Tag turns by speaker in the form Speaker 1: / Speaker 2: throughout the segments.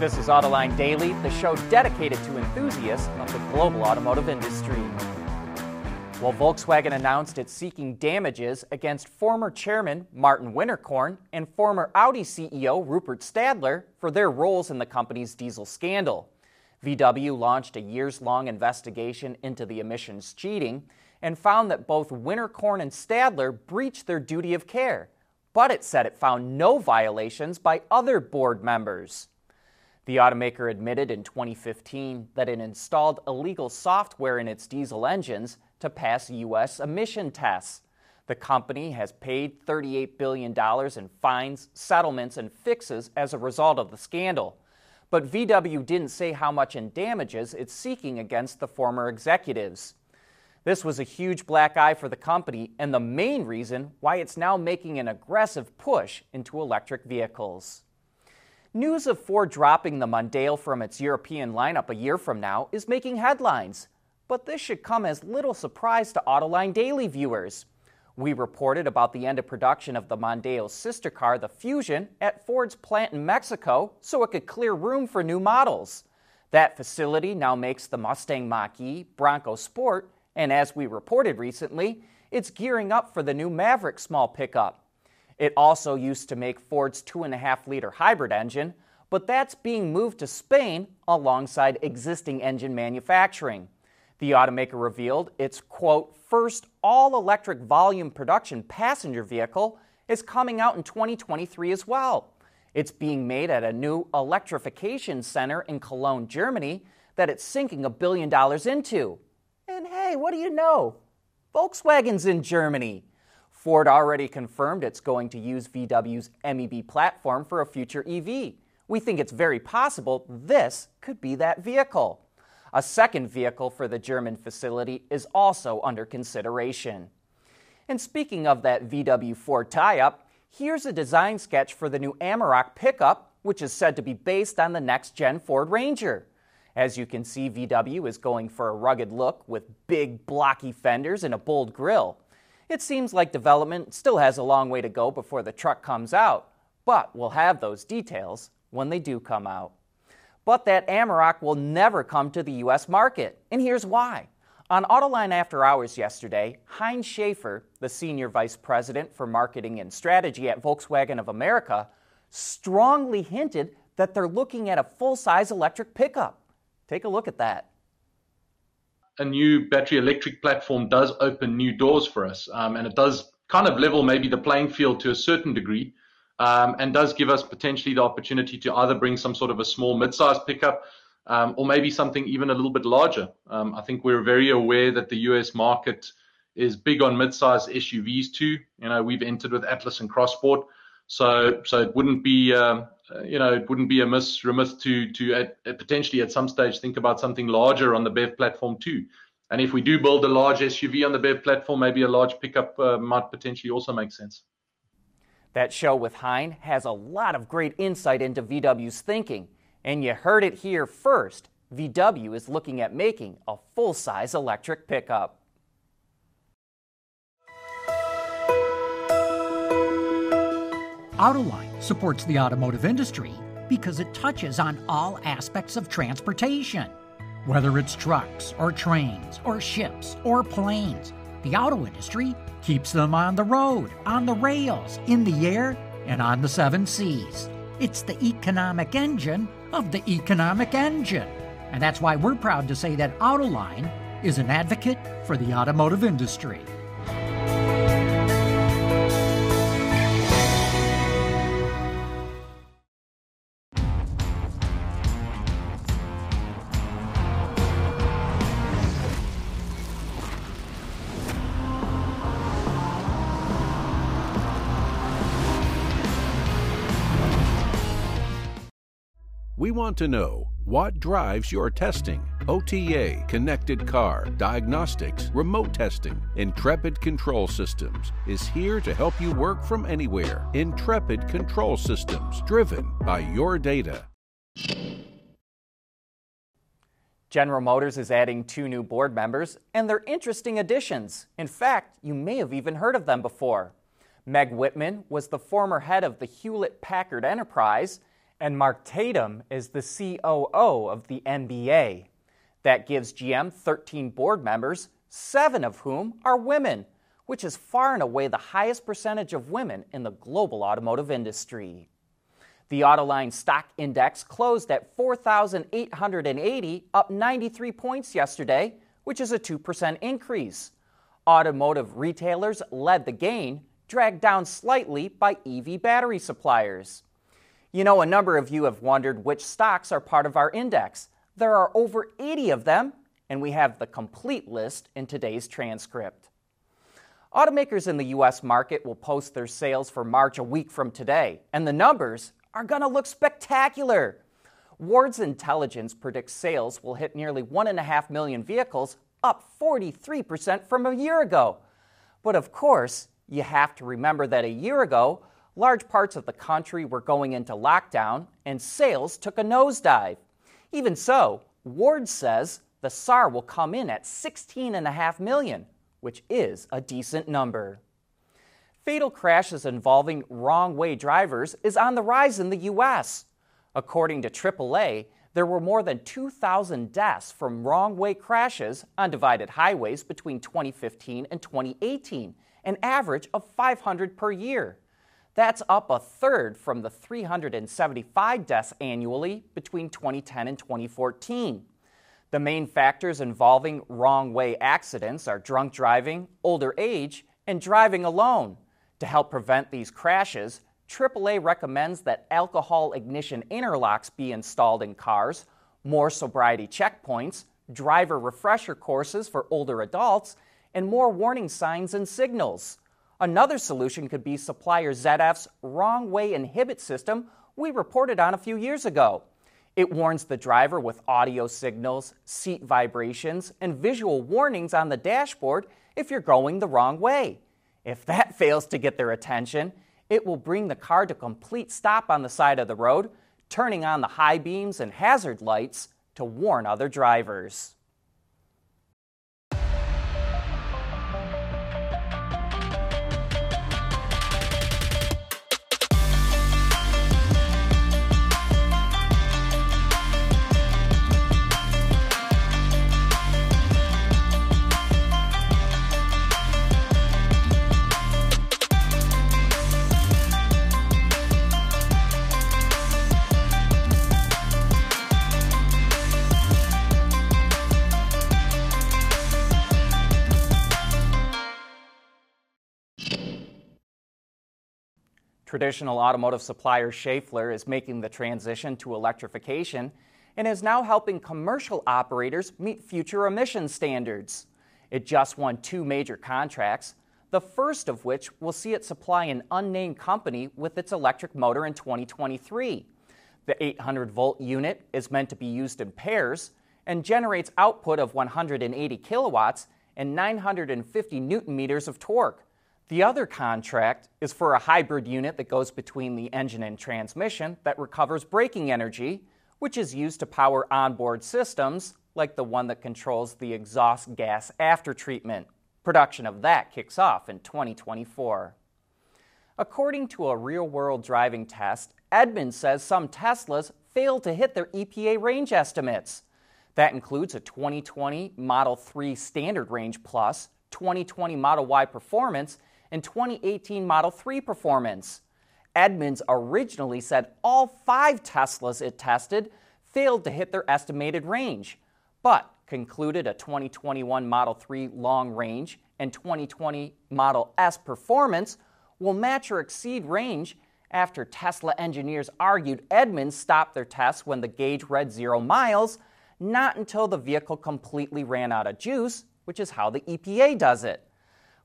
Speaker 1: This is Autoline Daily, the show dedicated to enthusiasts of the global automotive industry. Well, Volkswagen announced it's seeking damages against former chairman Martin Winterkorn and former Audi CEO Rupert Stadler for their roles in the company's diesel scandal. VW launched a years long investigation into the emissions cheating and found that both Winterkorn and Stadler breached their duty of care, but it said it found no violations by other board members. The automaker admitted in 2015 that it installed illegal software in its diesel engines to pass U.S. emission tests. The company has paid $38 billion in fines, settlements, and fixes as a result of the scandal. But VW didn't say how much in damages it's seeking against the former executives. This was a huge black eye for the company and the main reason why it's now making an aggressive push into electric vehicles. News of Ford dropping the Mondeo from its European lineup a year from now is making headlines but this should come as little surprise to Autoline Daily viewers. We reported about the end of production of the Mondeo's sister car, the Fusion, at Ford's plant in Mexico so it could clear room for new models. That facility now makes the Mustang Mach E, Bronco Sport, and as we reported recently, it's gearing up for the new Maverick small pickup. It also used to make Ford's 2.5 liter hybrid engine, but that's being moved to Spain alongside existing engine manufacturing. The automaker revealed its, quote, first all electric volume production passenger vehicle is coming out in 2023 as well. It's being made at a new electrification center in Cologne, Germany, that it's sinking a billion dollars into. And hey, what do you know? Volkswagen's in Germany. Ford already confirmed it's going to use VW's MEB platform for a future EV. We think it's very possible this could be that vehicle. A second vehicle for the German facility is also under consideration. And speaking of that VW Ford tie up, here's a design sketch for the new Amarok pickup, which is said to be based on the next gen Ford Ranger. As you can see, VW is going for a rugged look with big, blocky fenders and a bold grille. It seems like development still has a long way to go before the truck comes out, but we'll have those details when they do come out. But that Amarok will never come to the U.S. market, and here's why. On Autoline After Hours yesterday, Hein Schafer, the Senior Vice President for Marketing and Strategy at Volkswagen of America, strongly hinted that they're looking at a full size electric pickup. Take a look at that.
Speaker 2: A new battery electric platform does open new doors for us, um, and it does kind of level maybe the playing field to a certain degree um, and does give us potentially the opportunity to either bring some sort of a small mid-sized pickup um, or maybe something even a little bit larger. Um, I think we're very aware that the US market is big on mid-sized SUVs too. You know, we've entered with Atlas and Cross Sport, so so it wouldn't be um, uh, you know it wouldn't be a miss remiss to to at, at potentially at some stage think about something larger on the BEV platform too. And if we do build a large SUV on the BEV platform, maybe a large pickup uh, might potentially also make sense.
Speaker 1: That show with Hein has a lot of great insight into VW's thinking, and you heard it here first. VW is looking at making a full size electric pickup.
Speaker 3: Autoline supports the automotive industry because it touches on all aspects of transportation. Whether it's trucks or trains or ships or planes, the auto industry keeps them on the road, on the rails, in the air, and on the seven seas. It's the economic engine of the economic engine. And that's why we're proud to say that Autoline is an advocate for the automotive industry.
Speaker 4: We want to know what drives your testing. OTA, connected car, diagnostics, remote testing. Intrepid Control Systems is here to help you work from anywhere. Intrepid Control Systems, driven by your data.
Speaker 1: General Motors is adding two new board members, and they're interesting additions. In fact, you may have even heard of them before. Meg Whitman was the former head of the Hewlett Packard Enterprise And Mark Tatum is the COO of the NBA. That gives GM 13 board members, seven of whom are women, which is far and away the highest percentage of women in the global automotive industry. The Autoline stock index closed at 4,880, up 93 points yesterday, which is a 2% increase. Automotive retailers led the gain, dragged down slightly by EV battery suppliers. You know, a number of you have wondered which stocks are part of our index. There are over 80 of them, and we have the complete list in today's transcript. Automakers in the U.S. market will post their sales for March a week from today, and the numbers are going to look spectacular. Ward's Intelligence predicts sales will hit nearly 1.5 million vehicles, up 43% from a year ago. But of course, you have to remember that a year ago, large parts of the country were going into lockdown and sales took a nosedive. Even so, Ward says the SAAR will come in at 16.5 million, which is a decent number. Fatal crashes involving wrong way drivers is on the rise in the U.S. According to AAA, there were more than 2,000 deaths from wrong way crashes on divided highways between 2015 and 2018, an average of 500 per year. That's up a third from the 375 deaths annually between 2010 and 2014. The main factors involving wrong way accidents are drunk driving, older age, and driving alone. To help prevent these crashes, AAA recommends that alcohol ignition interlocks be installed in cars, more sobriety checkpoints, driver refresher courses for older adults, and more warning signs and signals. Another solution could be supplier ZF's wrong way inhibit system we reported on a few years ago. It warns the driver with audio signals, seat vibrations, and visual warnings on the dashboard if you're going the wrong way. If that fails to get their attention, it will bring the car to complete stop on the side of the road, turning on the high beams and hazard lights to warn other drivers. Traditional automotive supplier Schaeffler is making the transition to electrification and is now helping commercial operators meet future emission standards. It just won two major contracts, the first of which will see it supply an unnamed company with its electric motor in 2023. The 800 volt unit is meant to be used in pairs and generates output of 180 kilowatts and 950 newton meters of torque. The other contract is for a hybrid unit that goes between the engine and transmission that recovers braking energy, which is used to power onboard systems like the one that controls the exhaust gas after treatment. Production of that kicks off in 2024. According to a real world driving test, Edmunds says some Teslas failed to hit their EPA range estimates. That includes a 2020 Model 3 Standard Range Plus, 2020 Model Y Performance, and 2018 Model 3 performance. Edmunds originally said all five Teslas it tested failed to hit their estimated range, but concluded a 2021 Model 3 long range and 2020 Model S performance will match or exceed range after Tesla engineers argued Edmunds stopped their tests when the gauge read zero miles, not until the vehicle completely ran out of juice, which is how the EPA does it.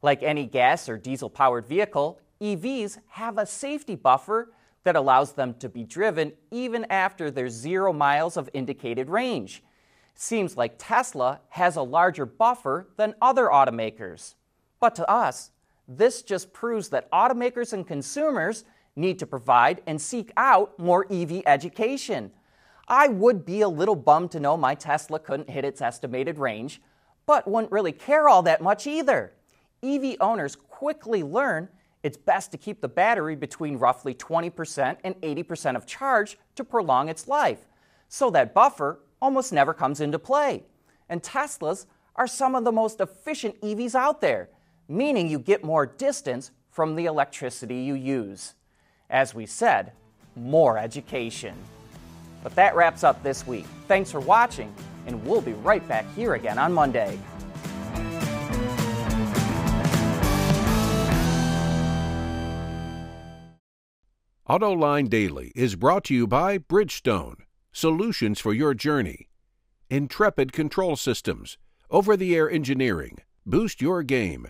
Speaker 1: Like any gas or diesel powered vehicle, EVs have a safety buffer that allows them to be driven even after there's zero miles of indicated range. Seems like Tesla has a larger buffer than other automakers. But to us, this just proves that automakers and consumers need to provide and seek out more EV education. I would be a little bummed to know my Tesla couldn't hit its estimated range, but wouldn't really care all that much either. EV owners quickly learn It's best to keep the battery between roughly 20% and 80% of charge to prolong its life, so that buffer almost never comes into play. And Teslas are some of the most efficient EVs out there, meaning you get more distance from the electricity you use. As we said, more education. But that wraps up this week. Thanks for watching, and we'll be right back here again on Monday.
Speaker 4: AutoLine Daily is brought to you by Bridgestone, solutions for your journey. Intrepid Control Systems, over the air engineering, boost your game.